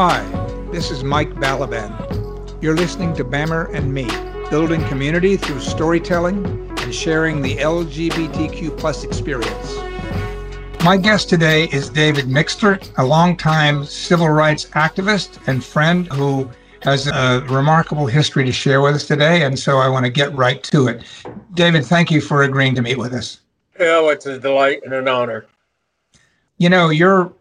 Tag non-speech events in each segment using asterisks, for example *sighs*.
Hi, this is Mike Balaban. You're listening to Bammer and Me, building community through storytelling and sharing the LGBTQ plus experience. My guest today is David Mixner, a longtime civil rights activist and friend who has a remarkable history to share with us today. And so I want to get right to it. David, thank you for agreeing to meet with us. Oh, it's a delight and an honor. You know, your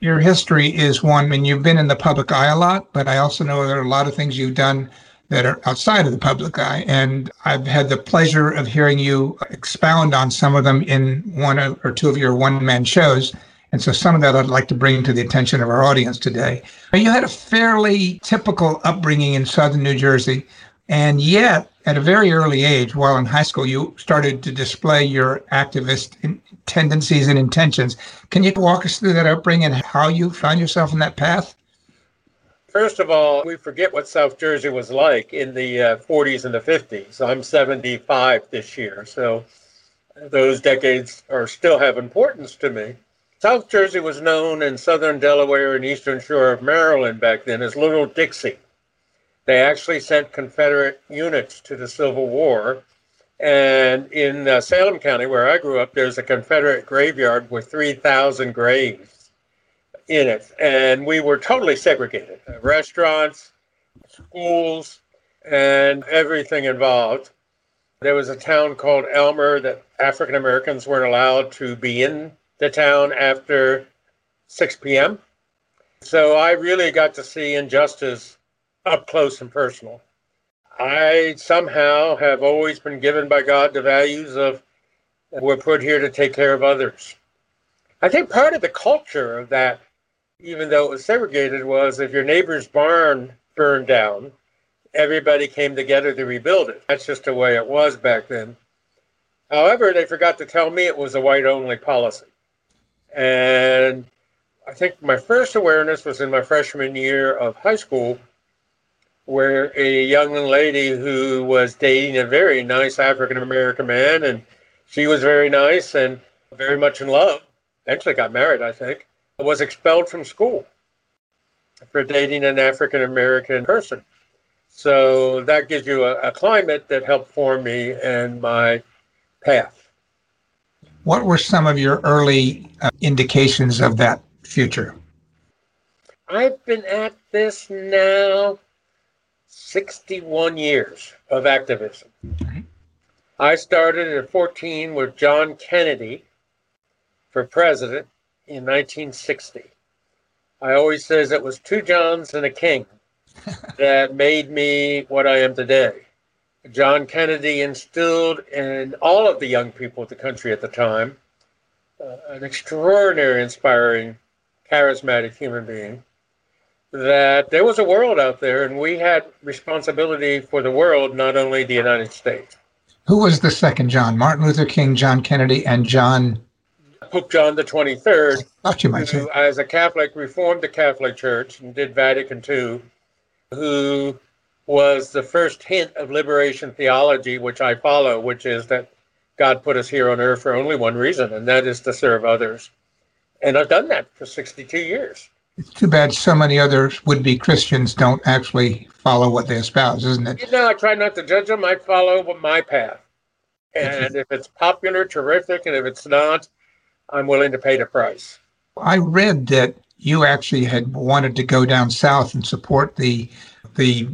your history is one, mean, you've been in the public eye a lot, but I also know there are a lot of things you've done that are outside of the public eye. And I've had the pleasure of hearing you expound on some of them in one or two of your one man shows. And so some of that I'd like to bring to the attention of our audience today. You had a fairly typical upbringing in southern New Jersey, and yet at a very early age, while in high school, you started to display your activist tendencies and intentions. Can you walk us through that upbringing and how you found yourself in that path? First of all, we forget what South Jersey was like in the uh, 40s and the 50s. I'm 75 this year, so those decades are still have importance to me. South Jersey was known in southern Delaware and eastern shore of Maryland back then as Little Dixie. They actually sent Confederate units to the Civil War. And in uh, Salem County, where I grew up, there's a Confederate graveyard with 3,000 graves in it, and we were totally segregated. Uh, restaurants, schools, and everything involved. There was a town called Elmer that African Americans weren't allowed to be in the town after 6 p.m. So I really got to see injustice up close and personal. I somehow have always been given by God the values of we're put here to take care of others. I think part of the culture of that even though it was segregated, was if your neighbor's barn burned down, everybody came together to rebuild it. That's just the way it was back then. However, they forgot to tell me it was a white only policy. And I think my first awareness was in my freshman year of high school, where a young lady who was dating a very nice African American man, and she was very nice and very much in love. Eventually got married, I think was expelled from school for dating an African American person. So that gives you a, a, climate that helped form me and my path. What were some of your early uh, indications of that future? I've been at this now 61 years of activism. I started at 14 with John Kennedy for president in 1960. I always says it was two Johns and a king *laughs* that made me what I am today. John Kennedy instilled in all of the young people of the country at the time uh, an extraordinary, inspiring, charismatic human being. That there was a world out there, and we had responsibility for the world, not only the United States. Who was the second John? Martin Luther King, John Kennedy, and John Pope John the 23rd, you might who, as a Catholic, reformed the Catholic Church and did Vatican II, who was the first hint of liberation theology, which I follow, which is that God put us here on earth for only one reason, and that is to serve others. And I've done that for 62 years. It's too bad so many other would be Christians don't actually follow what they espouse, isn't it? You know, I try not to judge them. I follow my path. And if it's popular, terrific. And if it's not, I'm willing to pay the price. I read that you actually had wanted to go down south and support the the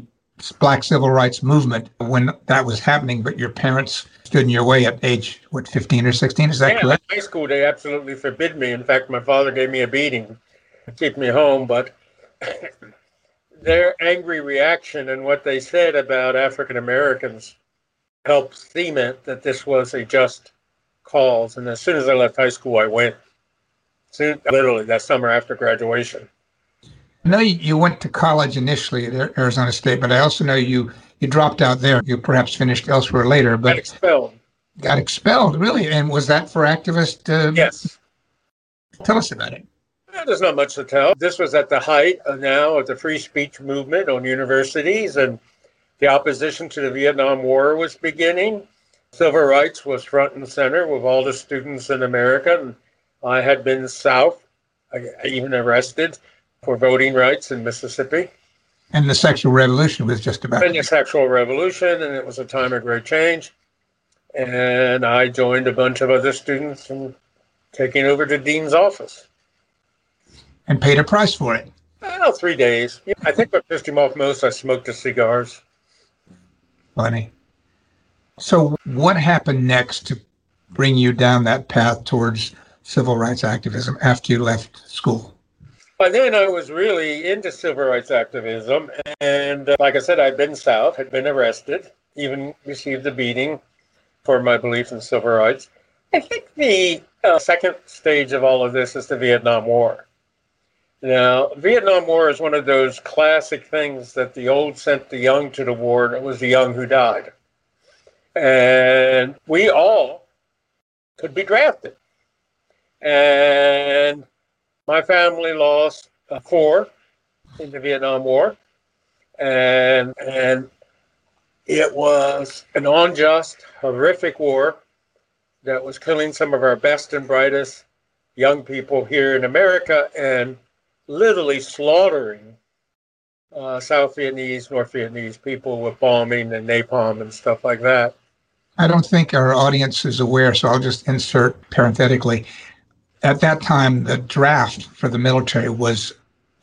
black civil rights movement when that was happening, but your parents stood in your way at age what 15 or 16 is that yeah, correct high school they absolutely forbid me in fact my father gave me a beating keep me home but their angry reaction and what they said about african americans helped cement that this was a just cause. and as soon as I left high school, I went. Soon, literally that summer after graduation. I know you went to college initially at Arizona State, but I also know you you dropped out there. You perhaps finished elsewhere later, but got expelled. Got expelled, really? And was that for activist? Uh, yes. Tell us about it. There's not much to tell. This was at the height of now of the free speech movement on universities, and the opposition to the Vietnam War was beginning. Civil rights was front and center with all the students in America. And I had been south, even arrested for voting rights in Mississippi. And the sexual revolution was just about. And the sexual revolution, and it was a time of great change. And I joined a bunch of other students in taking over the dean's office. And paid a price for it. Well, three days. I think what pissed him off most, I smoked the cigars. Funny. So, what happened next to bring you down that path towards civil rights activism after you left school? By then, I was really into civil rights activism. And uh, like I said, I'd been south, had been arrested, even received a beating for my belief in civil rights. I think the uh, second stage of all of this is the Vietnam War. Now, Vietnam War is one of those classic things that the old sent the young to the war, and it was the young who died. And we all could be drafted. And my family lost four in the Vietnam War, and and it was an unjust, horrific war that was killing some of our best and brightest young people here in America and literally slaughtering uh, South Vietnamese, North Vietnamese people with bombing and napalm and stuff like that. I don't think our audience is aware, so I'll just insert parenthetically. At that time, the draft for the military was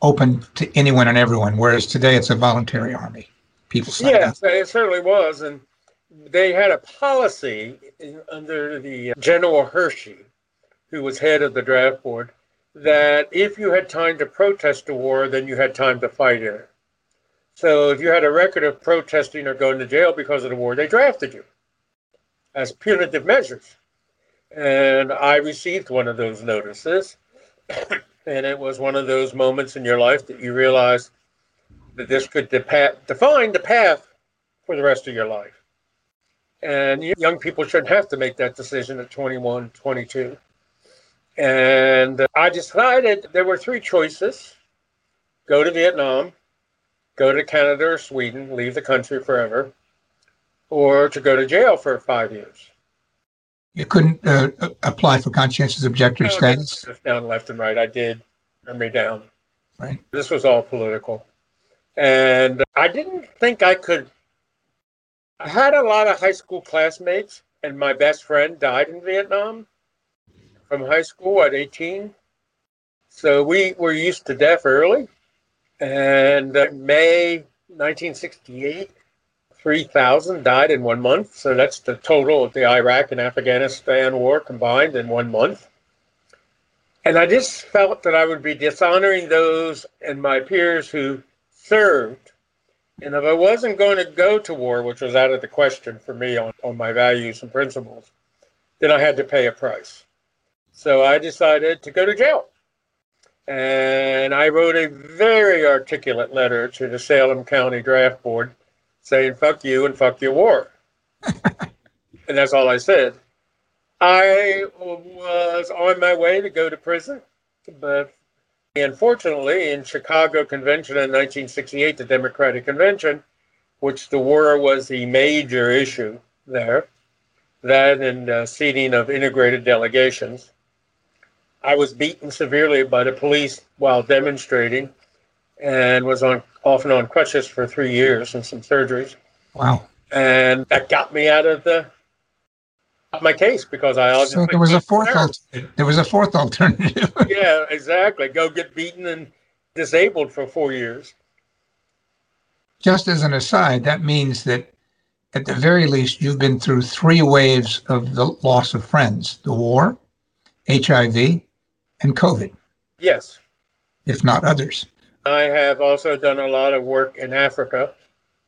open to anyone and everyone, whereas today it's a voluntary army. People sign Yes, up. it certainly was. And they had a policy in, under the General Hershey, who was head of the draft board, that if you had time to protest the war, then you had time to fight in it. So if you had a record of protesting or going to jail because of the war, they drafted you as punitive measures. And I received one of those notices. *coughs* and it was one of those moments in your life that you realize that this could depa- define the path for the rest of your life. And young people shouldn't have to make that decision at 21, 22. And I decided there were three choices go to Vietnam, go to Canada or Sweden, leave the country forever, or to go to jail for five years. You couldn't uh, apply for conscientious objector No, status. Down left and right. I did. Turn me down. Right. This was all political. And I didn't think I could. I had a lot of high school classmates, and my best friend died in Vietnam from high school at 18. So we were used to death early. And uh, May 1968, 3,000 died in one month. So that's the total of the Iraq and Afghanistan war combined in one month. And I just felt that I would be dishonoring those and my peers who served. And if I wasn't going to go to war, which was out of the question for me on, on my values and principles, then I had to pay a price. So I decided to go to jail. And I wrote a very articulate letter to the Salem County Draft Board saying, fuck you and fuck your war. *laughs* and that's all I said. I was on my way to go to prison, but unfortunately, in Chicago Convention in 1968, the Democratic Convention, which the war was the major issue there, that and uh, seating of integrated delegations, I was beaten severely by the police while demonstrating, and was on off and on crutches for three years and some surgeries, Wow. and that got me out of the my case because I So there was a fourth alternative. There was a fourth alternative. yeah, exactly. Go get beaten and disabled for four years. Just as an aside, that means that at the very least, you've been through three waves of the loss of friends the war, HIV, and COVID, Yes. if not others. I have also done a lot of work in Africa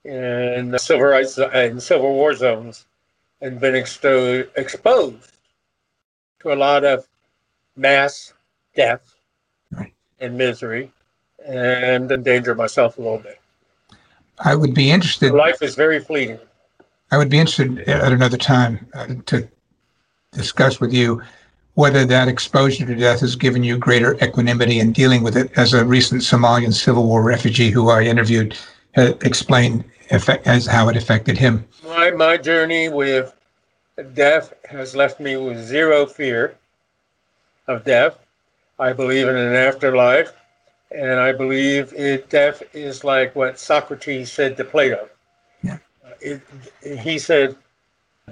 in civil rights and civil war zones and been exto- exposed to a lot of mass death Right. and misery and endanger myself a little bit. I would be interested. Life is very fleeting. I would be interested at another time uh, to discuss with you whether that exposure to death has given you greater equanimity in dealing with it. As a recent Somalian civil war refugee who I interviewed uh, explained effect, as how it affected him. My, my journey with death has left me with zero fear of death. I believe in an afterlife, And I believe it death is like what Socrates said to Plato. Yeah. It, he said,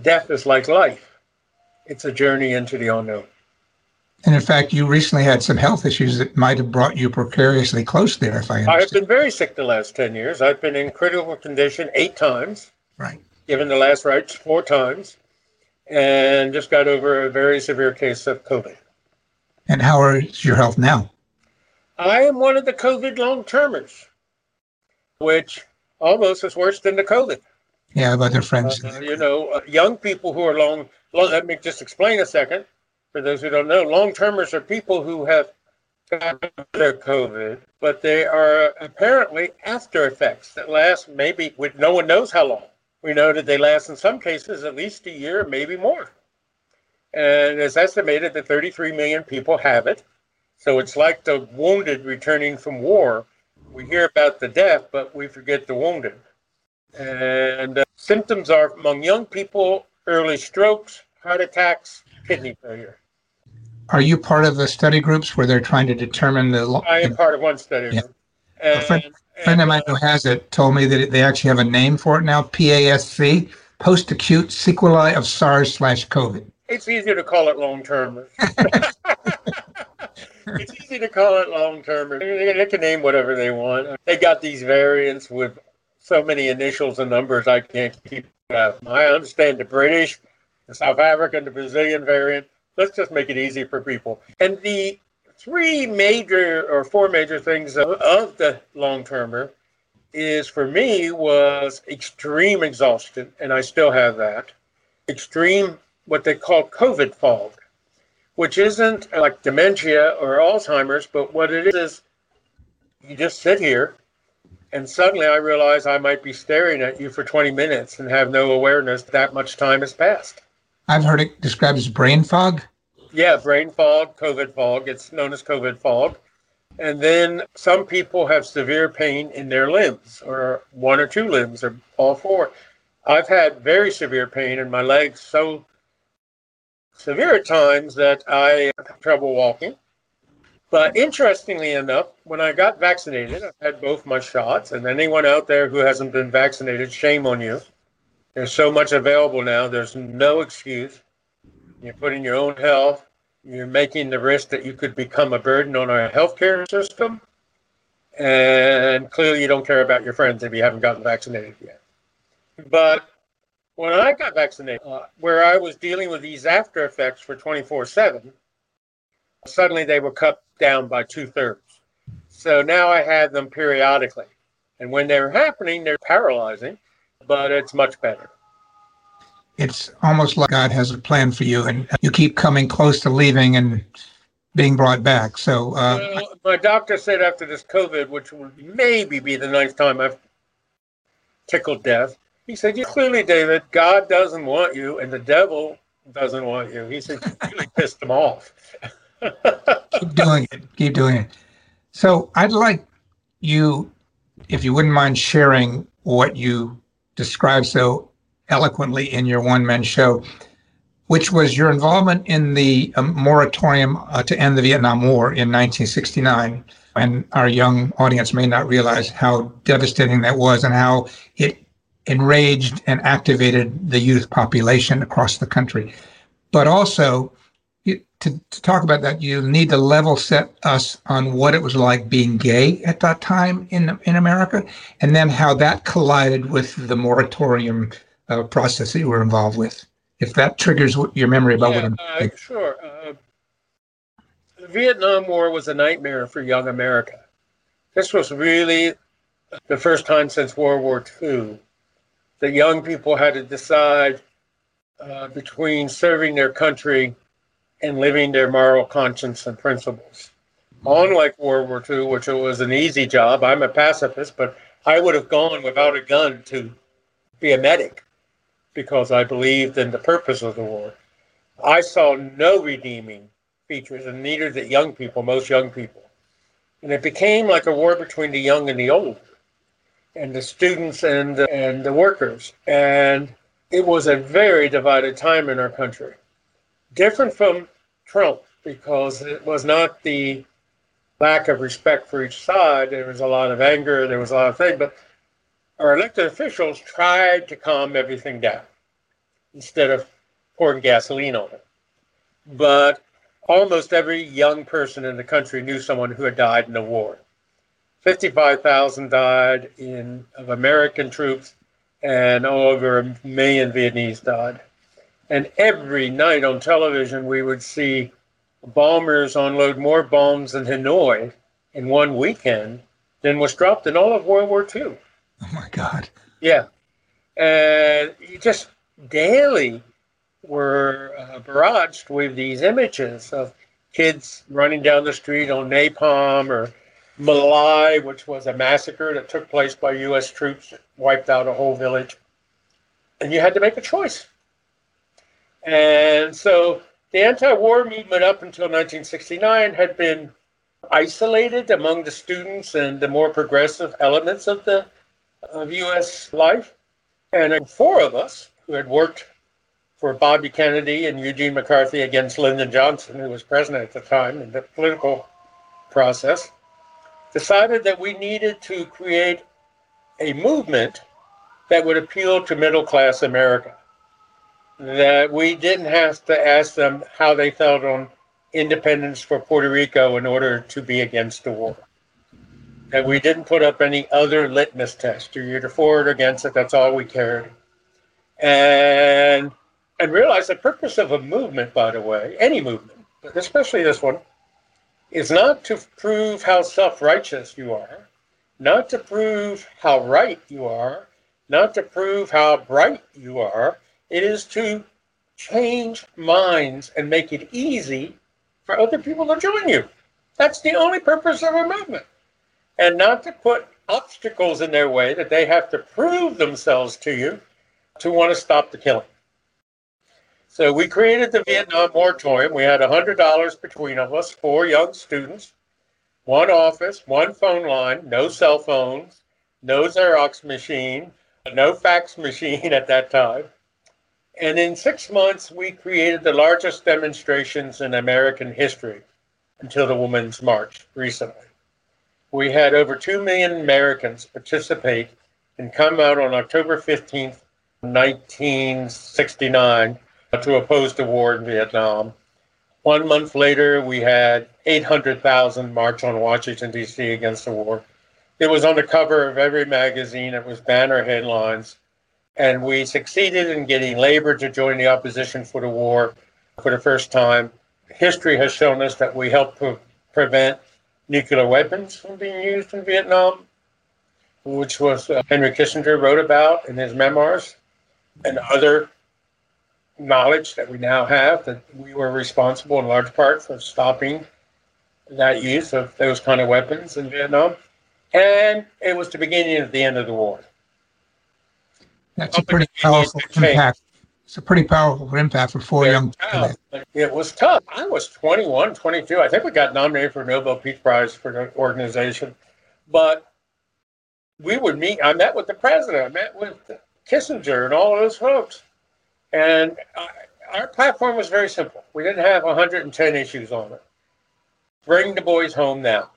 death is like life. It's a journey into the unknown. And in fact, you recently had some health issues that might have brought you precariously close there, if I understand. I've been very sick the last 10 years. I've been in critical condition eight times. Right. Given the last rites four times. And just got over a very severe case of COVID. And how is your health now? I am one of the COVID long termers, which almost is worse than the COVID. Yeah, I have other friends. Uh, you know, uh, young people who are long, long, let me just explain a second for those who don't know. Long termers are people who have got their COVID, but they are apparently after effects that last maybe, with no one knows how long. We know that they last in some cases at least a year, maybe more. And it's estimated that 33 million people have it. So it's like the wounded returning from war. We hear about the death, but we forget the wounded. And uh, symptoms are among young people early strokes, heart attacks, kidney failure. Are you part of the study groups where they're trying to determine the? lo- I am part of one study. Yeah. group. A And, friend- friend of mine who has it told me that they actually have a name for it now, PASC, post-acute sequelae of SARS slash COVID. it's easier to call it long term. *laughs* it's easy to call it long term. They can name whatever they want. They got these variants with so many initials and numbers I can't keep up. I understand the British, the South African, the Brazilian variant. Let's just make it easy for people. And the three major or four major things of, of the long termer is for me was extreme exhaustion, and I still have that. Extreme what they call COVID fog, which isn't like dementia or Alzheimer's, but what it is is you just sit here and suddenly I realize I might be staring at you for 20 minutes and have no awareness that much time has passed. I've heard it described as brain fog. Yeah, brain fog, COVID fog. It's known as COVID fog. And then some people have severe pain in their limbs, or one or two limbs, or all four. I've had very severe pain in my legs, so severe at times that I have trouble walking. But interestingly enough, when I got vaccinated, I've had both my shots. And anyone out there who hasn't been vaccinated, shame on you. There's so much available now, there's no excuse. You're putting your own health, you're making the risk that you could become a burden on our healthcare system. And clearly, you don't care about your friends if you haven't gotten vaccinated yet. But when I got vaccinated, uh, where I was dealing with these after effects for 24 7, suddenly they were cut down by two thirds. So now I have them periodically. And when they're happening, they're paralyzing, but it's much better. It's almost like God has a plan for you, and you keep coming close to leaving and being brought back. So, uh, Well, my doctor said after this COVID, which will maybe be the ninth time I've tickled death, he said, "You clearly, David, God doesn't want you, and the devil doesn't want you." He said, "You really pissed him off." *laughs* keep doing it. Keep doing it. So, I'd like you, if you wouldn't mind sharing what you described so eloquently in your one man show, which was your involvement in the um, moratorium uh, to end the Vietnam War in 1969. And our young audience may not realize how devastating that was and how it enraged and activated the youth population across the country. But also, you, to, to talk about that, you need to level set us on what it was like being gay at that time in in America, and then how that collided with the moratorium uh, process that you were involved with. If that triggers what- your memory about yeah, what I'm uh, sure. Uh, the Vietnam War was a nightmare for young America. This was really the first time since World War II that young people had to decide uh, between serving their country and living their moral conscience and principles. Unlike World War II, which was an easy job, I'm a pacifist, but I would have gone without a gun to be a medic because I believed in the purpose of the war. I saw no redeeming features, and neither did young people, most young people. And it became like a war between the young and the old, and the students and the, and the workers. And it was a very divided time in our country. Different from Trump, because it was not the lack of respect for each side. There was a lot of anger, there was a lot of things, but our elected officials tried to calm everything down instead of pouring gasoline on it. But almost every young person in the country knew someone who had died in the war. 55,000 died in, of American troops, and over a million Vietnamese died. And every night on television, we would see bombers unload more bombs in Hanoi in one weekend than was dropped in all of World War II. Oh my God. Yeah. And you just daily were uh, barraged with these images of kids running down the street on napalm or My Lai, which was a massacre that took place by U.S. troops, wiped out a whole village. And you had to make a choice. And so the anti war movement up until 1969 had been isolated among the students and the more progressive elements of the of U.S. life. And four of us who had worked for Bobby Kennedy and Eugene McCarthy against Lyndon Johnson, who was president at the time in the political process, decided that we needed to create a movement that would appeal to middle class America. That we didn't have to ask them how they felt on independence for Puerto Rico in order to be against the war. That we didn't put up any other litmus test. You're either for it or against it. That's all we cared. And and realize the purpose of a movement, by the way, any movement, but especially this one, is not to prove how self righteous you are, not to prove how right you are, not to prove how bright you are. It is to change minds and make it easy for other people to join you. That's the only purpose of a movement. And not to put obstacles in their way that they have to prove themselves to you to want to stop the killing. So we created the Vietnam moratorium. We had $100 between of us, four young students, one office, one phone line, no cell phones, no Xerox machine, no fax machine *laughs* at that time. And in six months, we created the largest demonstrations in American history until the Women's March recently. We had over 2 million Americans participate and come out on October 15th, 1969 to oppose the war in Vietnam. One month later, we had 800,000 march on Washington, D.C. against the war. It was on the cover of every magazine, it was banner headlines. And we succeeded in getting labor to join the opposition for the war for the first time. History has shown us that we helped pre- prevent nuclear weapons from being used in Vietnam, which was uh, Henry Kissinger wrote about in his memoirs, and other knowledge that we now have that we were responsible in large part for stopping that use of those kind of weapons in Vietnam. And it was the beginning of the end of the war. That's a pretty powerful impact. It's a pretty powerful impact for four young people. It was tough. I was 21, 22. I think we got nominated for a Nobel Peace Prize for the organization. But we would meet. I met with the president. I met with Kissinger and all those folks. And uh, our platform was very simple. We didn't have 110 issues on it. Bring the boys home now.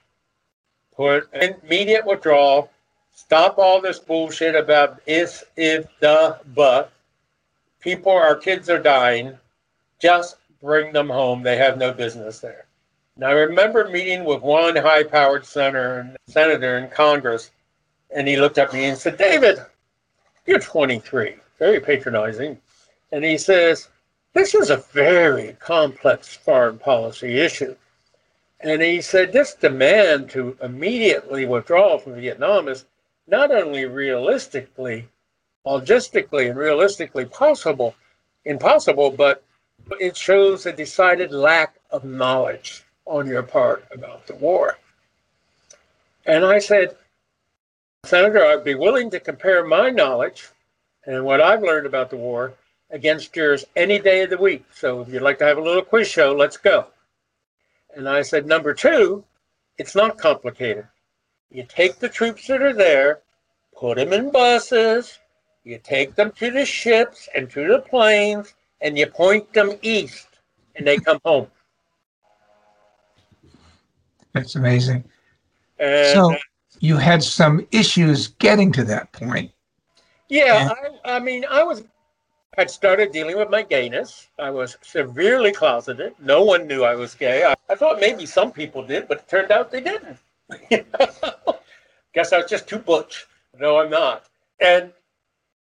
Put immediate withdrawal. Stop all this bullshit about if, if, the, but. People, our kids are dying. Just bring them home. They have no business there. Now, I remember meeting with one high powered senator, senator in Congress, and he looked at me and said, David, you're 23. Very patronizing. And he says, this is a very complex foreign policy issue. And he said, this demand to immediately withdraw from Vietnam is not only realistically, logistically, and realistically possible, impossible, but it shows a decided lack of knowledge on your part about the war. And I said, Senator, I'd be willing to compare my knowledge and what I've learned about the war against yours any day of the week. So if you'd like to have a little quiz show, let's go. And I said, number two, it's not complicated. You take the troops that are there, put them in buses, you take them to the ships and to the planes, and you point them east, and they come home. That's amazing. And So uh, you had some issues getting to that point. yeah, I, I mean, I was had started dealing with my gayness. I was severely closeted. No one knew I was gay. I, I thought maybe some people did, but it turned out they didn't. *laughs* Guess I was just too butch. No, I'm not. And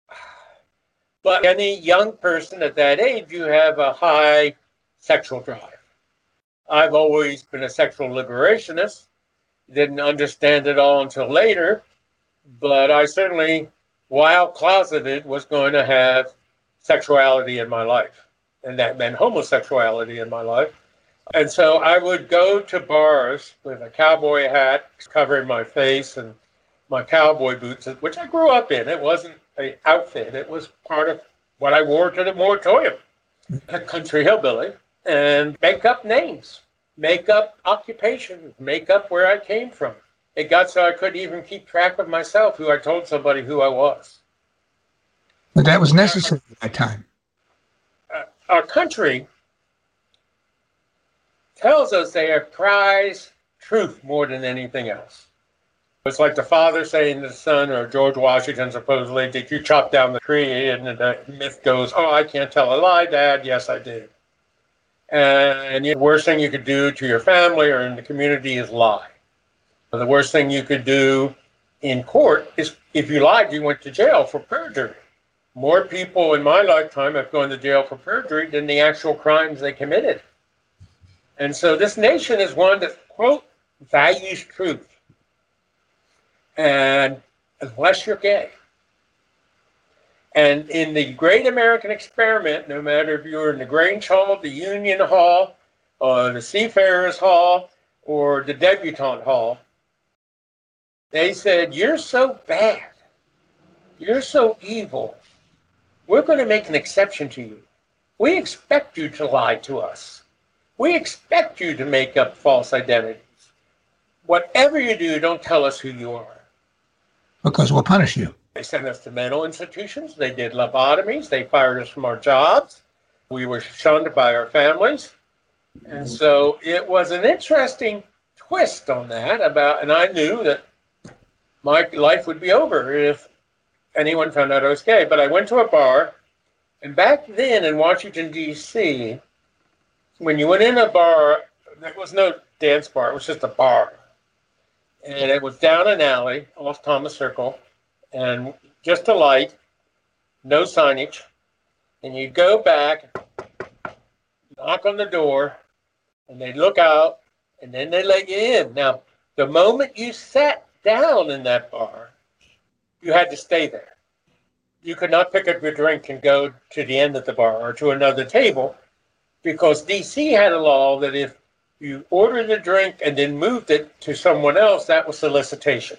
*sighs* but any young person at that age, you have a high sexual drive. I've always been a sexual liberationist. Didn't understand it all until later, but I certainly, while closeted, was going to have sexuality in my life, and that meant homosexuality in my life. And so I would go to bars with a cowboy hat covering my face and my cowboy boots, which I grew up in. It wasn't an outfit; it was part of what I wore to the moratorium. A country hillbilly, and make up names, make up occupations, make up where I came from. It got so I couldn't even keep track of myself, who I told somebody who I was. But that was necessary at that time. Uh, our country tells us they prize truth more than anything else. It's like the father saying to the son, or George Washington supposedly, did you chop down the tree? And the myth goes, oh, I can't tell a lie, Dad. Yes, I did. And the worst thing you could do to your family or in the community is lie. The worst thing you could do in court is if you lied, you went to jail for perjury. More people in my lifetime have gone to jail for perjury than the actual crimes they committed. And so this nation is one that, quote, values truth. And unless you're gay. And in the great American experiment, no matter if you're in the Grange Hall, the Union Hall, or the Seafarers Hall, or the Debutante Hall, they said, You're so bad. You're so evil. We're going to make an exception to you. We expect you to lie to us. We expect you to make up false identities. Whatever you do, don't tell us who you are. Because we'll punish you. They sent us to mental institutions. They did lobotomies. They fired us from our jobs. We were shunned by our families. And so it was an interesting twist on that about, and I knew that my life would be over if anyone found out I was gay. But I went to a bar, and back then in Washington, D.C., when you went in a bar, there was no dance bar, it was just a bar. And it was down an alley off Thomas Circle, and just a light, no signage. And you'd go back, knock on the door, and they'd look out, and then they let you in. Now, the moment you sat down in that bar, you had to stay there. You could not pick up your drink and go to the end of the bar or to another table because DC had a law that if you ordered a drink and then moved it to someone else, that was solicitation.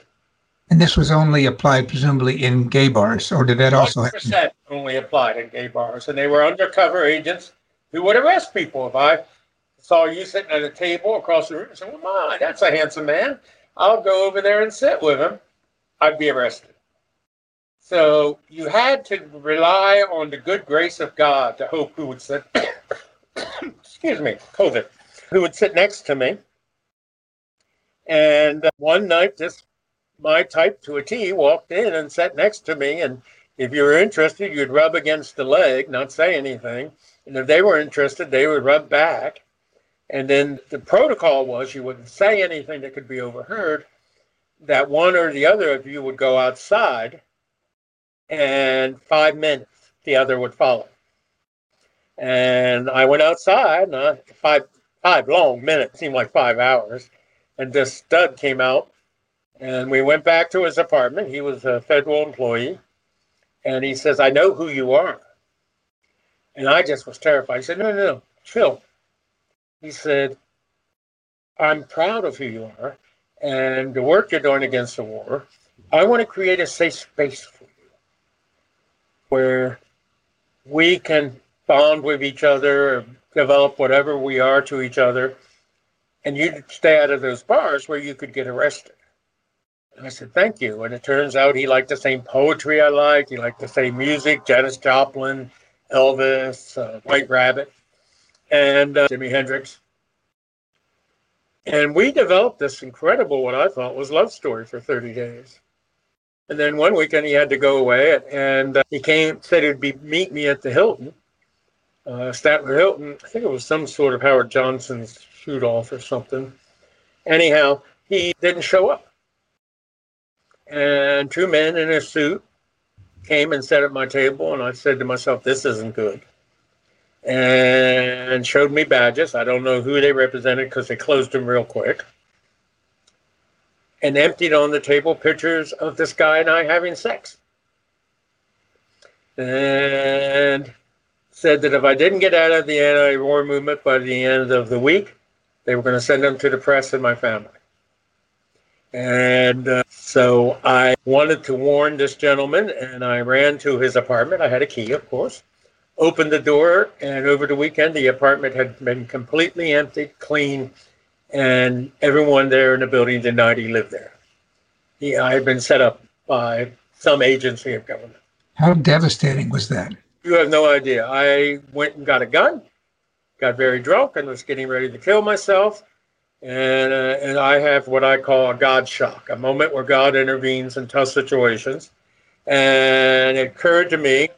And this was only applied presumably in gay bars, or did that also happen? 100% only applied in gay bars, and they were undercover agents who would arrest people. If I saw you sitting at a table across the room and said, Well, my, that's a handsome man, I'll go over there and sit with him, I'd be arrested. So you had to rely on the good grace of God to hope who would sit, excuse me, COVID, who would sit next to me. And uh, one night, this my type to a T walked in and sat next to me. And if you were interested, you'd rub against the leg, not say anything. And if they were interested, they would rub back. And then the protocol was you wouldn't say anything that could be overheard, that one or the other of you would go outside, and five minutes, the other would follow. And I went outside, and five, five long minutes, seemed like five hours. And this stud came out and we went back to his apartment. He was a federal employee. And he says, I know who you are. And I just was terrified. He said, No, no, no, chill. He said, I'm proud of who you are and the work you're doing against the war. I want to create a safe space for you where we can bond with each other, develop whatever we are to each other, and you'd stay out of those bars where you could get arrested. And I said, thank you. And it turns out he liked the same poetry I liked. He liked the same music, Janis Joplin, Elvis, uh, White Rabbit, and uh, Jimi Hendrix. And we developed this incredible, what I thought was love story for 30 days. And then one weekend he had to go away, and uh, he came, said he'd be meet me at the Hilton, uh, Statler Hilton. I think it was some sort of Howard Johnson's shoot off or something. Anyhow, he didn't show up. And two men in a suit came and sat at my table, and I said to myself, "This isn't good." And showed me badges. I don't know who they represented because they closed them real quick. And emptied on the table pictures of this guy and I having sex. And said that if I didn't get out of the anti-war movement by the end of the week, they were going to send them to the press and my family. And uh, so I wanted to warn this gentleman, and I ran to his apartment. I had a key, of course. Opened the door, and over the weekend, the apartment had been completely emptied, clean, and everyone there in the building denied he lived there. He, I had been set up by some agency of government. How devastating was that? You have no idea. I went and got a gun, got very drunk, and was getting ready to kill myself and uh, and I have what I call a God shock, a moment where God intervenes in tough situations. And it occurred to me,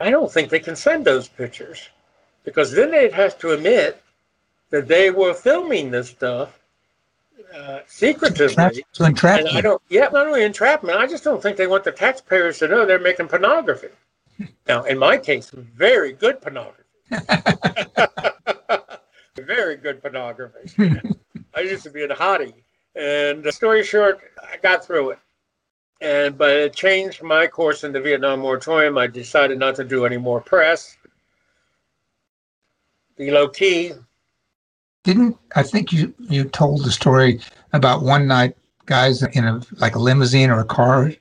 I don't think they can send those pictures because then they'd have to admit that they were filming this stuff uh, secretively. To entrap and I don't, yeah, not only entrapment. I just don't think they want the taxpayers to know they're making pornography. Now, in my case, very good pornography. *laughs* very good pornography. I used to be a hottie. And the story short, I got through it. And but it changed my course in the Vietnam moratorium. I decided not to do any more press. Be low key. Didn't I think you you told the story about one night guys in a like a limousine or a car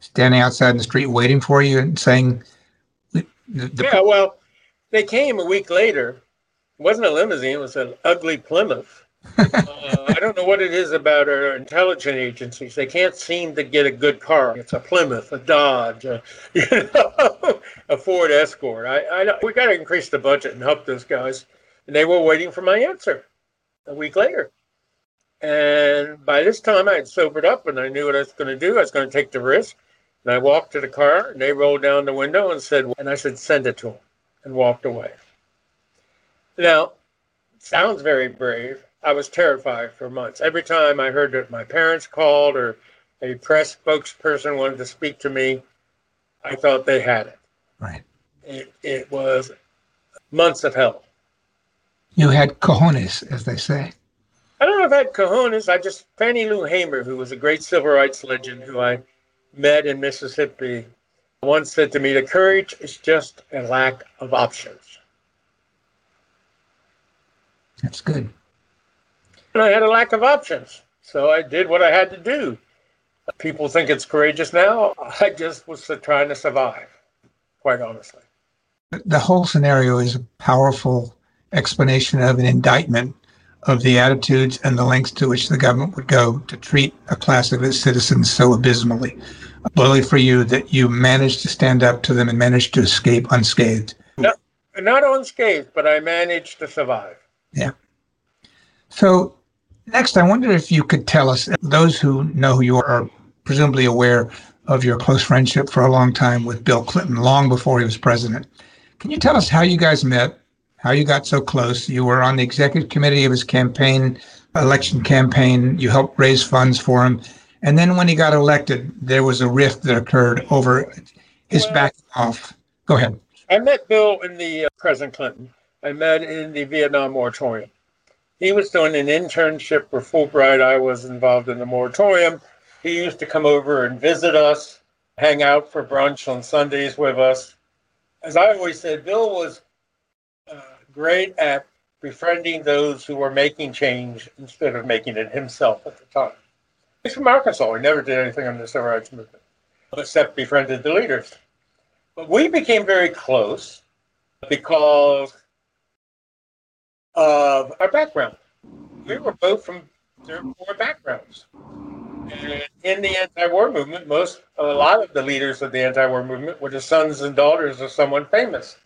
standing outside in the street waiting for you and saying the, the, yeah well they came a week later it wasn't a limousine, it was an ugly Plymouth. *laughs* uh, I don't know what it is about our intelligence agencies. They can't seem to get a good car. It's a Plymouth, a Dodge, a, *laughs* you know, a Ford Escort. I, I, we got to increase the budget and help those guys. And they were waiting for my answer a week later. And by this time, I had sobered up and I knew what I was going to do. I was going to take the risk. And I walked to the car and they rolled down the window and said, and I said, send it to him, and walked away. Now, sounds very brave. I was terrified for months. Every time I heard that my parents called or a press spokesperson wanted to speak to me, I thought they had it. Right. It, it was months of hell. You had cojones, as they say. I don't know if I had cojones. I just, Fannie Lou Hamer, who was a great civil rights legend who I met in Mississippi, once said to me, the courage is just a lack of options. That's good. And I had a lack of options. So I did what I had to do. People think it's courageous now. I just was trying to survive, quite honestly. The whole scenario is a powerful explanation of an indictment of the attitudes and the lengths to which the government would go to treat a class of its citizens so abysmally. Bully for you that you managed to stand up to them and managed to escape unscathed. No, not unscathed, but I managed to survive. Yeah. So next, I wonder if you could tell us, those who know who you are, are presumably aware of your close friendship for a long time with Bill Clinton, long before he was president. Can you tell us how you guys met, how you got so close? You were on the executive committee of his campaign, election campaign. You helped raise funds for him. And then when he got elected, there was a rift that occurred over his well, back off. Go ahead. I met Bill in the uh, President Clinton. I met in the Vietnam moratorium. He was doing an internship for Fulbright. I was involved in the moratorium. He used to come over and visit us, hang out for brunch on Sundays with us. As I always said, Bill was uh, great at befriending those who were making change instead of making it himself at the time. He's from Arkansas. He never did anything on the civil rights movement except befriended the leaders. But we became very close because of our background. We were both from poor backgrounds. And in the anti-war movement, most a lot of the leaders of the anti-war movement were the sons and daughters of someone famous,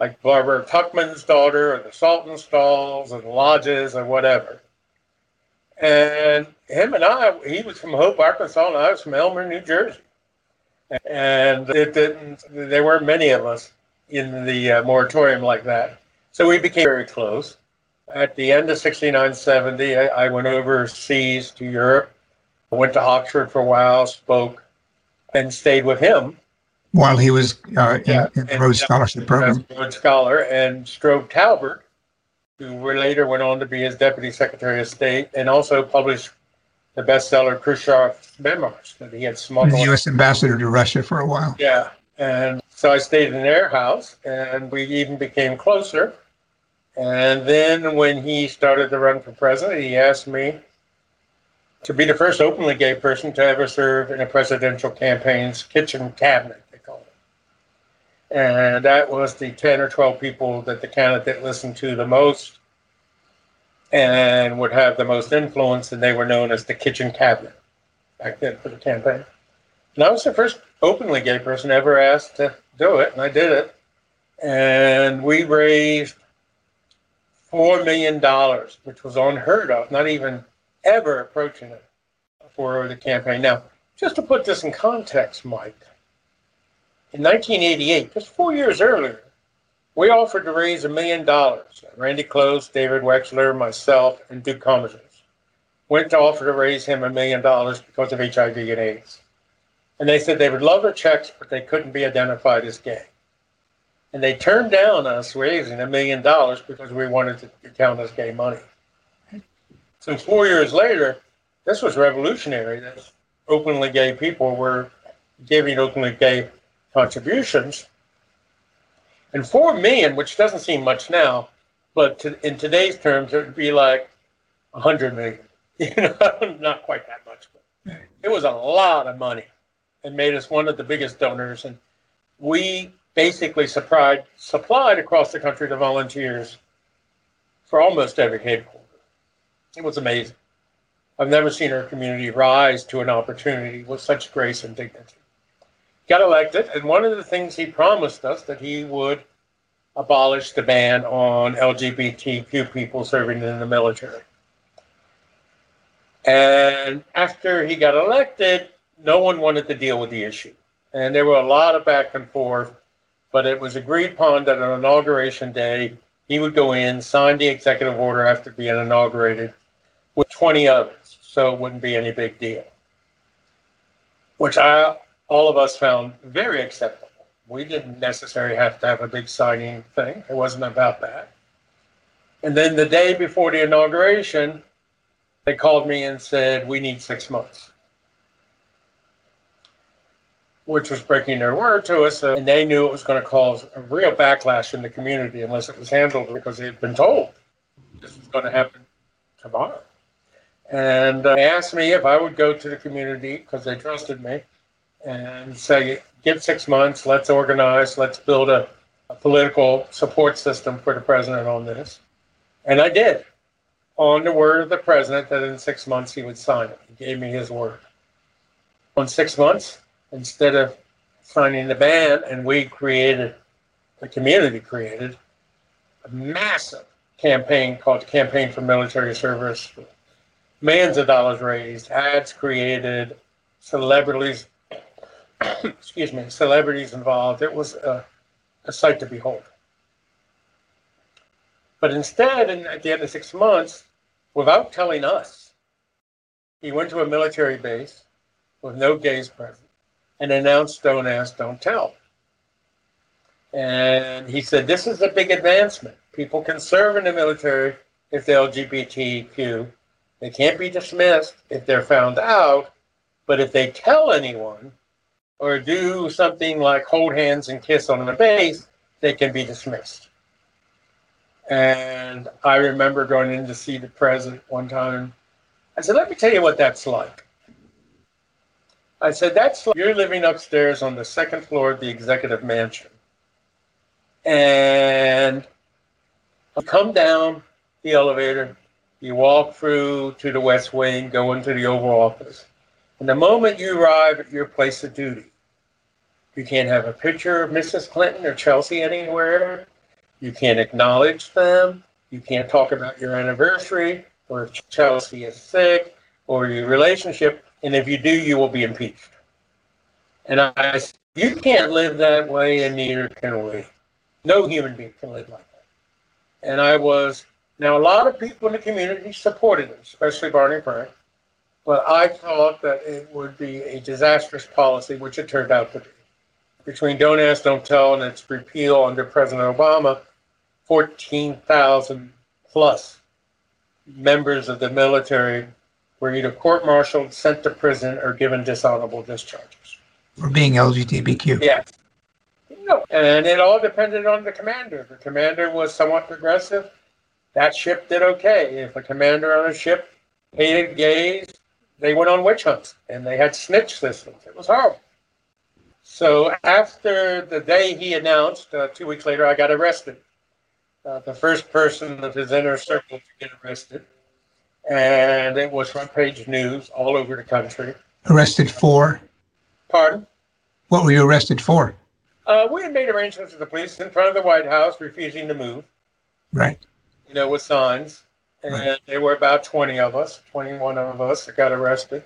like Barbara Tuchman's daughter, or the Saltonstalls, or the Lodges, or whatever. And him and I, he was from Hope, Arkansas, and I was from Elmer, New Jersey. And it didn't, there weren't many of us in the uh, moratorium like that. So we became very close. At the end of 69 70, I, I went overseas to Europe, went to Oxford for a while, spoke, and stayed with him. While he was uh, Yeah, in, in and- Rhodes Scholarship Program. Rhodes Scholar, and Strobe Talbott, who later went on to be his Deputy Secretary of State and also published the bestseller Khrushchev's Memoirs that he had smuggled. The. U.S. ambassador to Russia for a while. Yeah. And so I stayed in their house and we even became closer. And then when he started to run for president, he asked me to be the first openly gay person to ever serve in a presidential campaign's kitchen cabinet, they call it. And that was the 10 or 12 people that the candidate listened to the most and would have the most influence, and they were known as the kitchen cabinet back then for the campaign. And I was the first openly gay person ever asked to do it, and I did it. And we raised $4 million, which was unheard of, not even ever approaching it for the campaign. Now, just to put this in context, Mike, in 1988, just four years earlier, we offered to raise a million dollars. Randy Klose, David Wexler, myself, and Duke Commerce went to offer to raise him a million dollars because of HIV and AIDS. And they said they would love our checks, but they couldn't be identified as gay. And they turned down us raising a million dollars because we wanted to be counted as gay money. So four years later, this was revolutionary that openly gay people were giving openly gay contributions. And four million, which doesn't seem much now, but to, in today's terms, it would be like a hundred million. *laughs* You know, not quite that much, but it was a lot of money and made us one of the biggest donors. And we basically supplied supplied across the country to volunteers for almost every headquarter. It was amazing. I've never seen our community rise to an opportunity with such grace and dignity. Got elected, and one of the things he promised us that he would abolish the ban on LGBTQ people serving in the military. And after he got elected, no one wanted to deal with the issue. And there were a lot of back and forth, but it was agreed upon that on inauguration day, he would go in, sign the executive order after being inaugurated with 20 others. So it wouldn't be any big deal, which I, all of us found very acceptable. We didn't necessarily have to have a big signing thing. It wasn't about that. And then the day before the inauguration, they called me and said, we need six months. Which was breaking their word to us. And they knew it was going to cause a real backlash in the community unless it was handled because they had been told this was going to happen tomorrow. And uh, they asked me if I would go to the community because they trusted me and say, give six months, let's organize, let's build a, a political support system for the president on this. And I did on the word of the president that in six months he would sign it. He gave me his word. On six months, instead of signing the ban, and we created, the community created, a massive campaign called Campaign for Military Service. Millions of dollars raised, ads created, celebrities, *coughs* excuse me, celebrities involved. It was a, a sight to behold. But instead, in, at the end of six months, without telling us, he went to a military base with no gays present and announced Don't Ask, Don't Tell. And he said, This is a big advancement. People can serve in the military if they're LGBTQ. They can't be dismissed if they're found out, but if they tell anyone or do something like hold hands and kiss on the base, they can be dismissed. And I remember going in to see the president one time. I said, let me tell you what that's like. I said, that's like you're living upstairs on the second floor of the executive mansion. And you come down the elevator, you walk through to the West Wing, go into the Oval Office. And the moment you arrive at your place of duty, you can't have a picture of Mrs. Clinton or Chelsea anywhere. You can't acknowledge them. You can't talk about your anniversary. or if Chelsea is sick, or your relationship, and if you do, you will be impeached. And I, you can't live that way, and neither can we. No human being can live like that. And I was now a lot of people in the community supported it, especially Barney Frank. But I thought that it would be a disastrous policy, which it turned out to be. Between Don't Ask, Don't Tell and its repeal under President Obama, 14,000 plus members of the military were either court martialed, sent to prison, or given dishonorable discharges. For being LGBTQ. Yes. No, and it all depended on the commander. If the commander was somewhat progressive, that ship did okay. If a commander on a ship hated gays, they went on witch hunts and they had snitch systems. It was horrible. So after the day he announced, uh, two weeks later, I got arrested. Uh, the first person of his inner circle to get arrested. And it was front page news all over the country. Arrested for? Pardon? What were you arrested for? Uh, we had made arrangements with the police in front of the White House, refusing to move, Right. you know, with signs. And Right. there were about 20 of us, 21 of us that got arrested.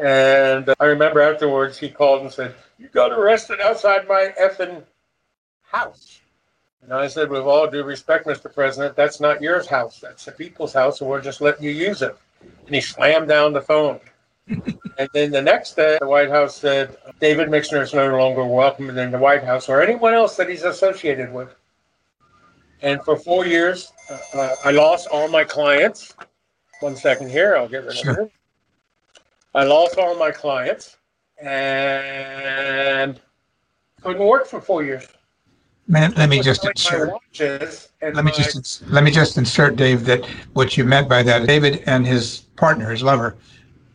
And I remember afterwards he called and said, You got arrested outside my effing house. And I said, With all due respect, Mr. President, that's not your house. That's the people's house, and we're just letting you use it. And he slammed down the phone. *laughs* and then the next day, the White House said, David Mixner is no longer welcome in the White House or anyone else that he's associated with. And for four years, uh, uh, I lost all my clients. One second here, I'll get rid Sure. of it. I lost all my clients and couldn't work for four years. Man, let me just insert. Let me just let me just insert, Dave, that what you meant by that, David and his partner, his lover,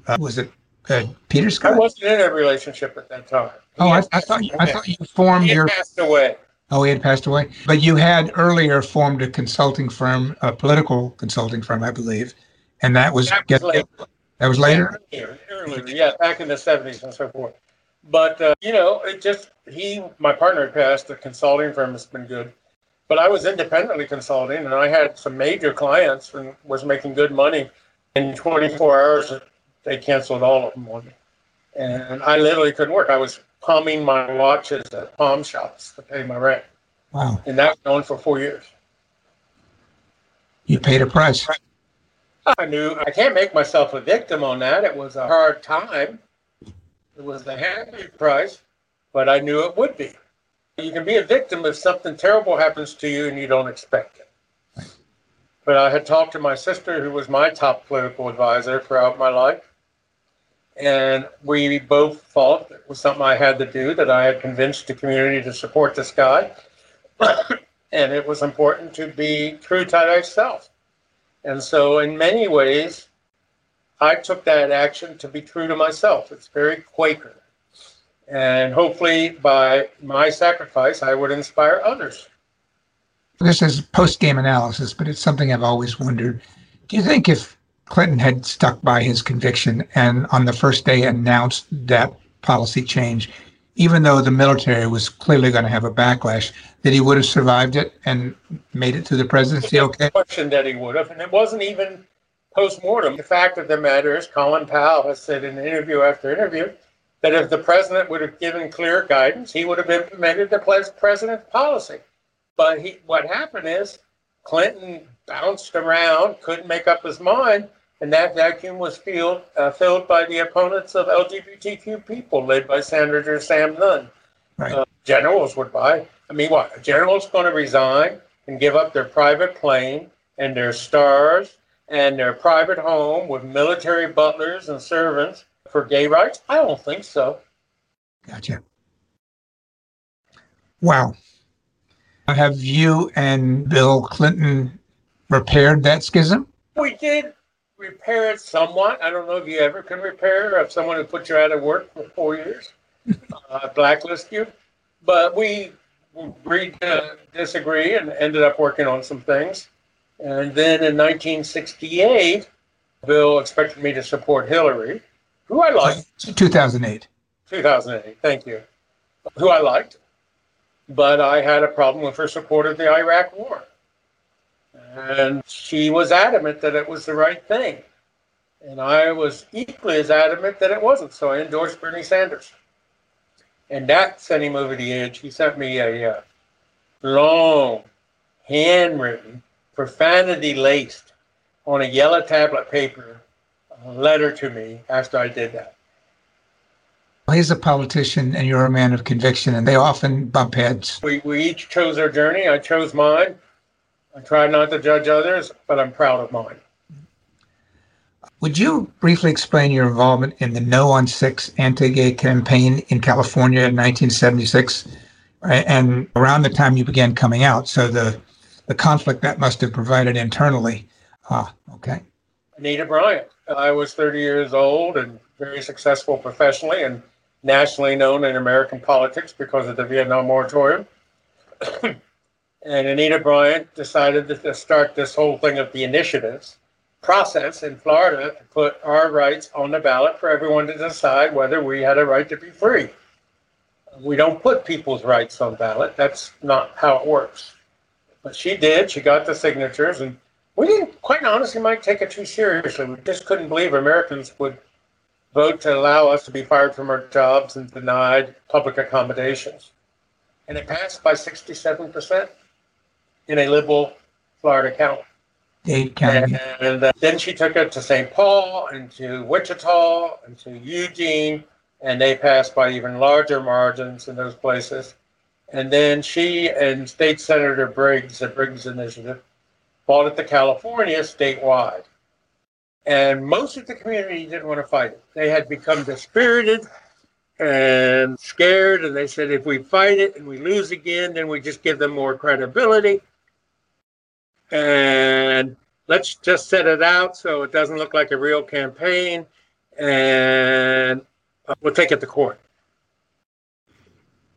uh, was it uh, Peter I wasn't in a relationship at that time. Oh, I, I thought I thought you formed he your. passed away. Oh, he had passed away. But you had earlier formed a consulting firm, a political consulting firm, I believe, and that was That was get. That was later. Earlier, earlier, yeah, back in the seventies and so forth. But uh, you know, it just he, my partner passed. The consulting firm has been good, but I was independently consulting, and I had some major clients and was making good money. In 24 hours, they canceled all of them on me, and I literally couldn't work. I was palming my watches at palm shops to pay my rent, Wow, and that went on for four years. you paid a price. I knew I can't make myself a victim on that. It was a hard time. It was the happy price, but I knew it would be. You can be a victim if something terrible happens to you and you don't expect it. But I had talked to my sister, who was my top political advisor throughout my life. And we both thought it was something I had to do, that I had convinced the community to support this guy. *coughs* and it was important to be true to thyself. And so, in many ways, I took that action to be true to myself. It's very Quaker. And hopefully, by my sacrifice, I would inspire others. This is post game analysis, but it's something I've always wondered. Do you think if Clinton had stuck by his conviction and on the first day announced that policy change, even though the military was clearly going to have a backlash, that he would have survived it and made it to the presidency okay? Question that he would have. And it wasn't even post mortem. The fact of the matter is, Colin Powell has said in interview after interview that if the president would have given clear guidance, he would have implemented the pres- president's policy. But he, what happened is Clinton bounced around, couldn't make up his mind, and that vacuum was filled, uh, filled by the opponents of LGBTQ people, led by Senator Sam Nunn. Right. Uh, generals would buy. I mean, what? A general's going to resign and give up their private plane and their stars and their private home with military butlers and servants for gay rights? I don't think so. Gotcha. Wow. Have you and Bill Clinton repaired that schism? We did repair it somewhat. I don't know if you ever can repair if someone who put you out of work for four years, *laughs* uh, blacklist you. But we agreed to disagree and ended up working on some things. And then in 1968, Bill expected me to support Hillary, who I liked. 2008. 2008, thank you, who I liked, but I had a problem with her support of the Iraq War. And she was adamant that it was the right thing. And I was equally as adamant that it wasn't. So I endorsed Bernie Sanders. And that sent him over the edge. He sent me a uh, long, handwritten, profanity laced on a yellow tablet paper letter to me after I did that. Well, he's a politician and you're a man of conviction, and they often bump heads. We, we each chose our journey. I chose mine. I try not to judge others, but I'm proud of mine. Would you briefly explain your involvement in the No on Six anti gay campaign in California in 1976? And around the time you began coming out, so the, the conflict that must have provided internally. Ah, okay. Anita Bryant. I was 30 years old and very successful professionally and nationally known in American politics because of the Vietnam moratorium. And Anita Bryant decided to start this whole thing of the initiatives process in Florida to put our rights on the ballot for everyone to decide whether we had a right to be free. We don't put people's rights on ballot. That's not how it works. But she did. She got the signatures, and we didn't, quite honestly, might take it too seriously. We just couldn't believe Americans would vote to allow us to be fired from our jobs and denied public accommodations. And it passed by 67% in a liberal Florida county. Dade County. And, uh, then she took it to St. Paul and to Wichita and to Eugene, and they passed by even larger margins in those places. And then she and State Senator Briggs, the Briggs Initiative, fought it to California statewide. And most of the community didn't want to fight it. They had become dispirited and scared, and they said if we fight it and we lose again, then we just give them more credibility and let's just set it out so it doesn't look like a real campaign and we'll take it to court.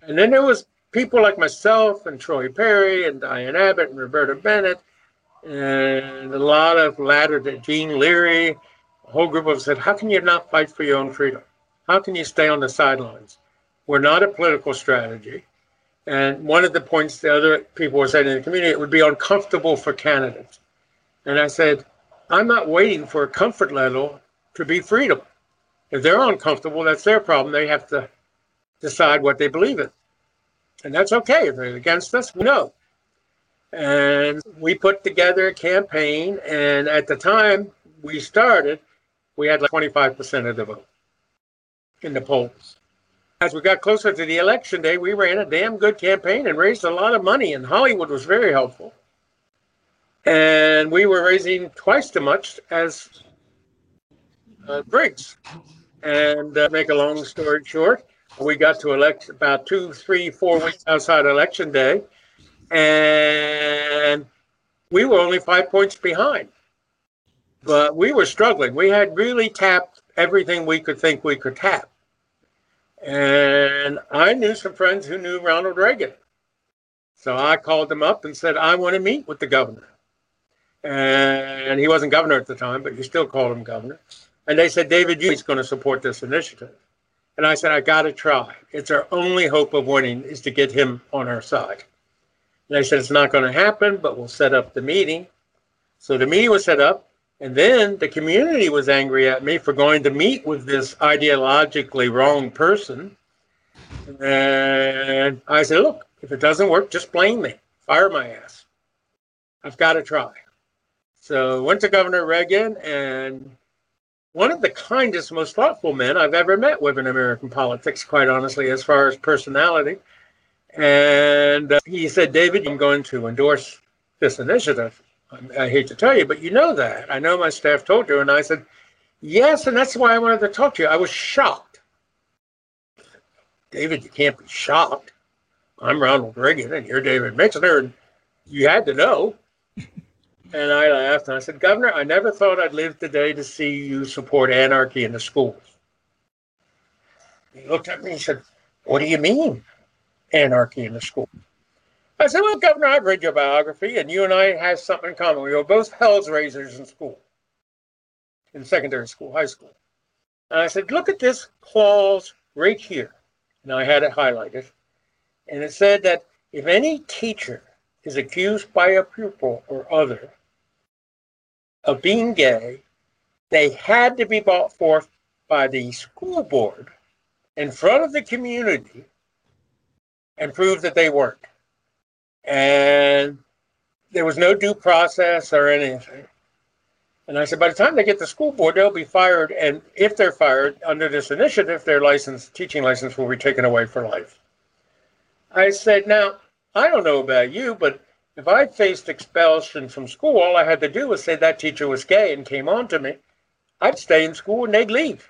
And then there was people like myself and Troy Perry and Diane Abbitt and Roberta Bennett and a lot of latter to Gene Leary, a whole group of us said, how can you not fight for your own freedom? How can you stay on the sidelines? We're not a political strategy. And one of the points the other people were saying in the community, it would be uncomfortable for candidates. And I said, I'm not waiting for a comfort level to be freedom. If they're uncomfortable, that's their problem. They have to decide what they believe in. And that's okay. If they're against us, no. And we put together a campaign. And at the time we started, we had like 25% of the vote in the polls as we got closer to the election day, we ran a damn good campaign and raised a lot of money, and Hollywood was very helpful. And we were raising twice as much as uh, Briggs. And uh, make a long story short, we got to elect about two, three, four weeks outside election day, and we were only five points behind. But we were struggling. We had really tapped everything we could think we could tap. And I knew some friends who knew Ronald Reagan. So I called them up and said, I want to meet with the governor. And he wasn't governor at the time, but you still called him governor. And they said, David, you're going to support this initiative. And I said, I got to try. It's our only hope of winning is to get him on our side. And they said, it's not going to happen, but we'll set up the meeting. So the meeting was set up. And then the community was angry at me for going to meet with this ideologically wrong person. And I said, look, if it doesn't work, just blame me. Fire my ass. I've got to try. So went to Governor Reagan and one of the kindest, most thoughtful men I've ever met with in American politics, quite honestly, as far as personality. And uh, he said, David, I'm going to endorse this initiative. I hate to tell you, but you know that. I know my staff told you. And I said, yes, and that's why I wanted to talk to you. I was shocked. David, you can't be shocked. I'm Ronald Reagan and you're David Mixner, and you had to know. *laughs* And I laughed and I said, Governor, I never thought I'd live today to see you support anarchy in the schools. He looked at me and said, What do you mean, anarchy in the schools? I said, Well, Governor, I've read your biography, and you and I have something in common. We were both hell's raisers in school, in secondary school, high school. And I said, Look at this clause right here. And I had it highlighted. And it said that if any teacher is accused by a pupil or other of being gay, they had to be brought forth by the school board in front of the community and prove that they weren't. And there was no due process or anything. And I said, by the time they get to school board, they'll be fired. And if they're fired under this initiative, their license, teaching license will be taken away for life. I said, now, I don't know about you, but if I faced expulsion from school, all I had to do was say that teacher was gay and came on to me. I'd stay in school and they'd leave.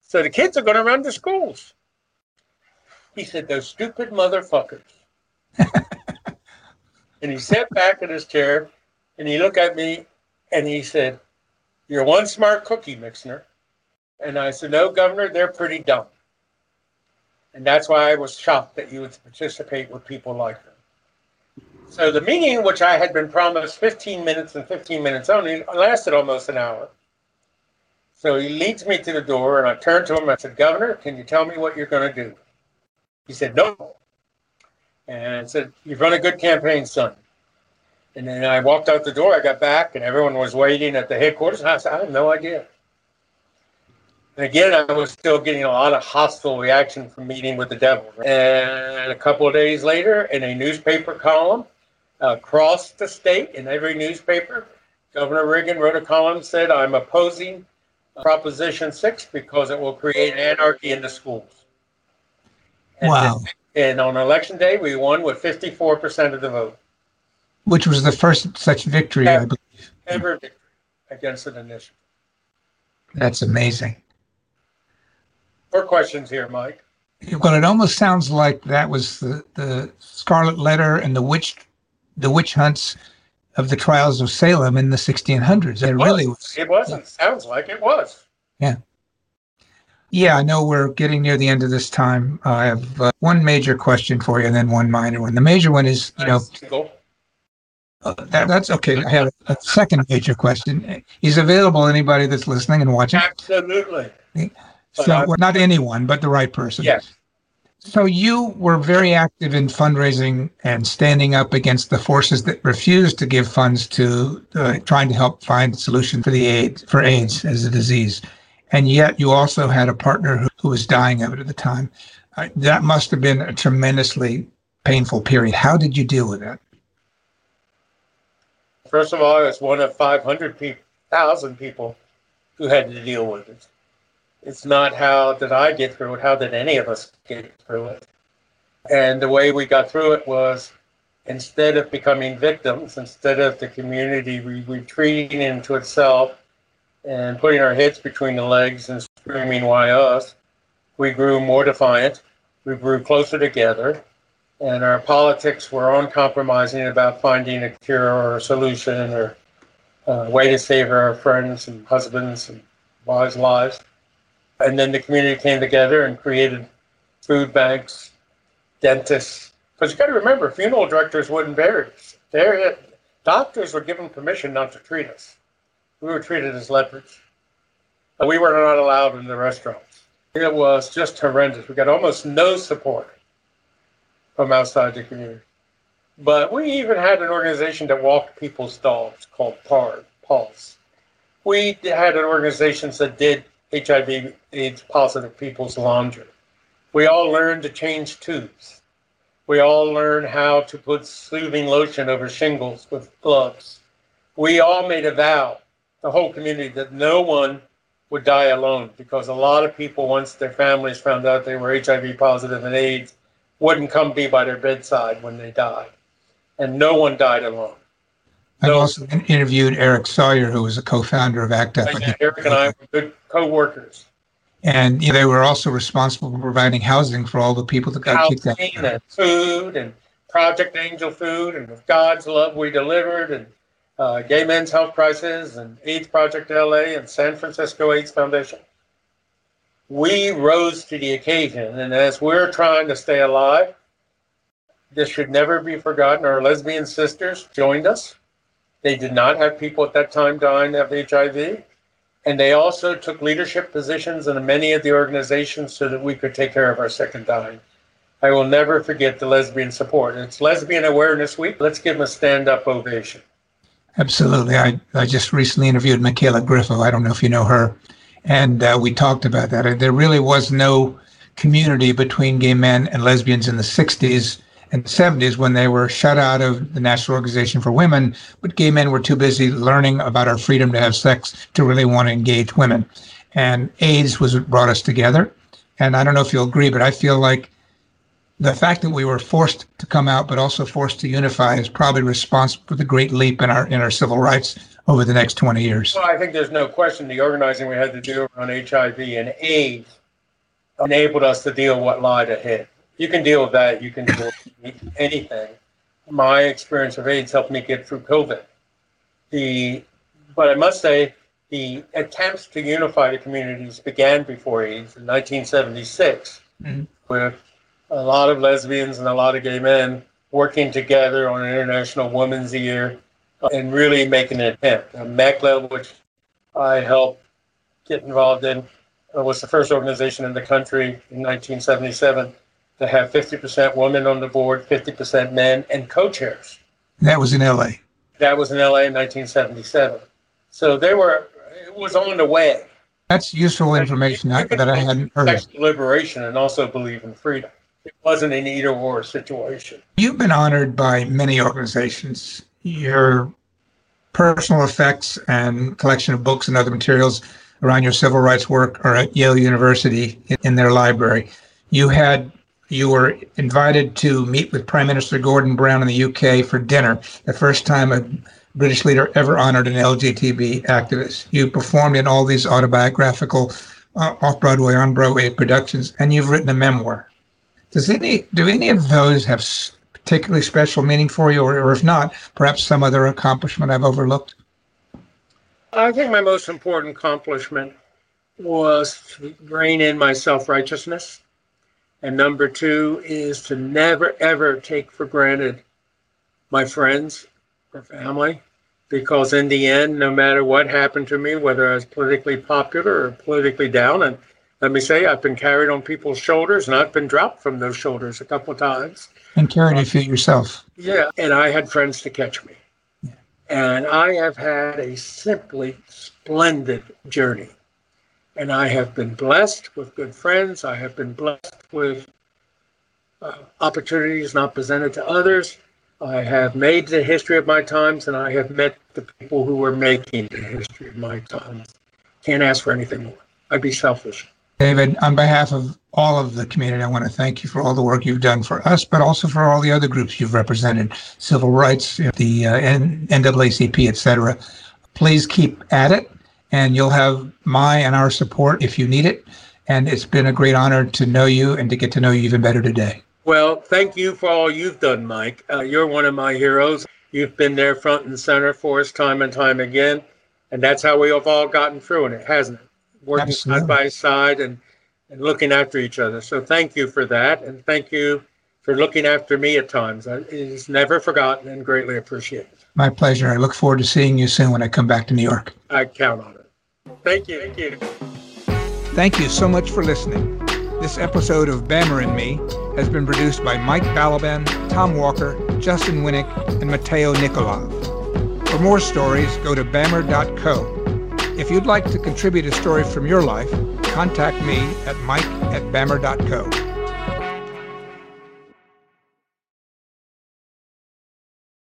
So the kids are going to run the schools. He said, those stupid motherfuckers. And he sat back in his chair and he looked at me and he said, You're one smart cookie, Mixner. And I said, No, Governor, they're pretty dumb. And that's why I was shocked that you would participate with people like them. So the meeting, which I had been promised 15 minutes and 15 minutes only, lasted almost an hour. So he leads me to the door, and I turned to him. I said, Governor, can you tell me what you're going to do? He said, No. And said, You've run a good campaign, son. And then I walked out the door. I got back, and everyone was waiting at the headquarters. And I said, I have no idea. And again, I was still getting a lot of hostile reaction from meeting with the devil. And a couple of days later, in a newspaper column across the state, in every newspaper, Governor Reagan wrote a column said, I'm opposing Proposition 6 because it will create anarchy in the schools. And Wow. And on election day, we won with 54% of the vote. Which was the first such victory, I believe. Ever victory against an initiative. That's amazing. More questions here, Mike? Well, it almost sounds like that was the, the Scarlet Letter and the witch, the witch hunts of the trials of Salem in the 1600s. It, really was. It wasn't. Sounds like it was. Yeah, I know we're getting near the end of this time. Uh, I have uh, one major question for you and then one minor one. The major one is, you know, Single. uh, that, that's okay. I have a second major question. Is available anybody that's listening and watching? Absolutely. So, well, not anyone, but the right person. Yes. So you were very active in fundraising and standing up against the forces that refused to give funds to uh, trying to help find a solution for the AIDS for AIDS as a disease, and yet you also had a partner who, who was dying of it at the time. Uh, that must have been a tremendously painful period. How did you deal with that? First of all, I was one of 500,000 people, people who had to deal with it. It's not how did I get through it, how did any of us get through it? And the way we got through it was instead of becoming victims, instead of the community re- retreating into itself and putting our heads between the legs and screaming, Why us? we grew more defiant, we grew closer together, and our politics were uncompromising about finding a cure or a solution or a way to save our friends and husbands and wives' lives. And then the community came together and created food banks, dentists. Because you got to remember, funeral directors wouldn't bury us. Doctors were given permission not to treat us. We were treated as lepers. We were not allowed in the restaurants. It was just horrendous. We got almost no support from outside the community. But we even had an organization that walked people's dogs called PAR, Pulse. We had an organization that did HIV AIDS positive people's laundry. We all learned to change tubes. We all learned how to put soothing lotion over shingles with gloves. We all made a vow, the whole community, that no one would die alone because a lot of people, once their families found out they were HIV positive and AIDS, wouldn't come be by their bedside when they died. And no one died alone. I've No. also interviewed Eric Sawyer, who was a co-founder of ACT UP, And Eric and I were good co-workers. and you know, they were also responsible for providing housing for all the people that got kicked out. Housing and food and Project Angel food and with God's love we delivered and uh, Gay Men's Health Crisis and AIDS Project LA and San Francisco AIDS Foundation. We rose to the occasion, and as we're trying to stay alive, this should never be forgotten. Our lesbian sisters joined us. They did not have people at that time dying of HIV. And they also took leadership positions in many of the organizations so that we could take care of our second dying. I will never forget the lesbian support. It's Lesbian Awareness Week. Let's give them a stand up ovation. Absolutely. I, I just recently interviewed Michela Griffo. I don't know if you know her. And uh, we talked about that. There really was no community between gay men and lesbians in the 60s and 70s when they were shut out of the National Organization for Women, but gay men were too busy learning about our freedom to have sex to really want to engage women. And AIDS was what brought us together. And I don't know if you'll agree, but I feel like the fact that we were forced to come out, but also forced to unify, is probably responsible for the great leap in our in our civil rights over the next 20 years. Well, I think there's no question the organizing we had to do around HIV and AIDS enabled us to deal with what lied ahead. You can deal with that. You can deal with anything. My experience of AIDS helped me get through COVID. The, but I must say, the attempts to unify the communities began before AIDS in 1976 mm-hmm. with a lot of lesbians and a lot of gay men working together on an International Women's Year and really making an attempt. MECLA, which I helped get involved in, uh, was the first organization in the country in 1977 to have 50% women on the board, 50% men, and co-chairs. That was in LA. That was in LA in 1977. So they were, it was on the way. That's useful information that, that I hadn't heard. Liberation and also believe in freedom. It wasn't an either or situation. You've been honored by many organizations. Your personal effects and collection of books and other materials around your civil rights work are at Yale University in their library. You had you were invited to meet with Prime Minister Gordon Brown in the UK for dinner, the first time a British leader ever honored an LGBT activist. You performed in all these autobiographical uh, off Broadway, on Broadway productions, and you've written a memoir. Does any do any of those have particularly special meaning for you, or, or if not, perhaps some other accomplishment I've overlooked? I think my most important accomplishment was to rein in my self righteousness. And number two is to never, ever take for granted my friends or family, because in the end, no matter what happened to me, whether I was politically popular or politically down, and let me say, I've been carried on people's shoulders and I've been dropped from those shoulders a couple of times. And carried a few yourself. Yeah. And I had friends to catch me. Yeah. And I have had a simply splendid journey. And I have been blessed with good friends. I have been blessed with uh, opportunities not presented to others. I have made the history of my times and I have met the people who were making the history of my times. Can't ask for anything more. I'd be selfish. David, on behalf of all of the community, I want to thank you for all the work you've done for us, but also for all the other groups you've represented, civil rights, the uh, NAACP, et cetera. Please keep at it, and you'll have my and our support if you need it. And it's been a great honor to know you and to get to know you even better today. Well, thank you for all you've done, Mike. Uh, you're one of my heroes. You've been there front and center for us time and time again. And that's how we have all gotten through it, hasn't it? Working Absolutely. side by side and, and looking after each other. So thank you for that. And thank you for looking after me at times. It is never forgotten and greatly appreciated. My pleasure. I look forward to seeing you soon when I come back to New York. I count on it. Thank you. Thank you. Thank you so much for listening. This episode of Bammer and Me has been produced by Mike Balaban, Tom Walker, Justin Winnick, and Matteo Nikolov. For more stories, go to bammer.co if you'd like to contribute a story from your life, contact me at mike at bammer.co.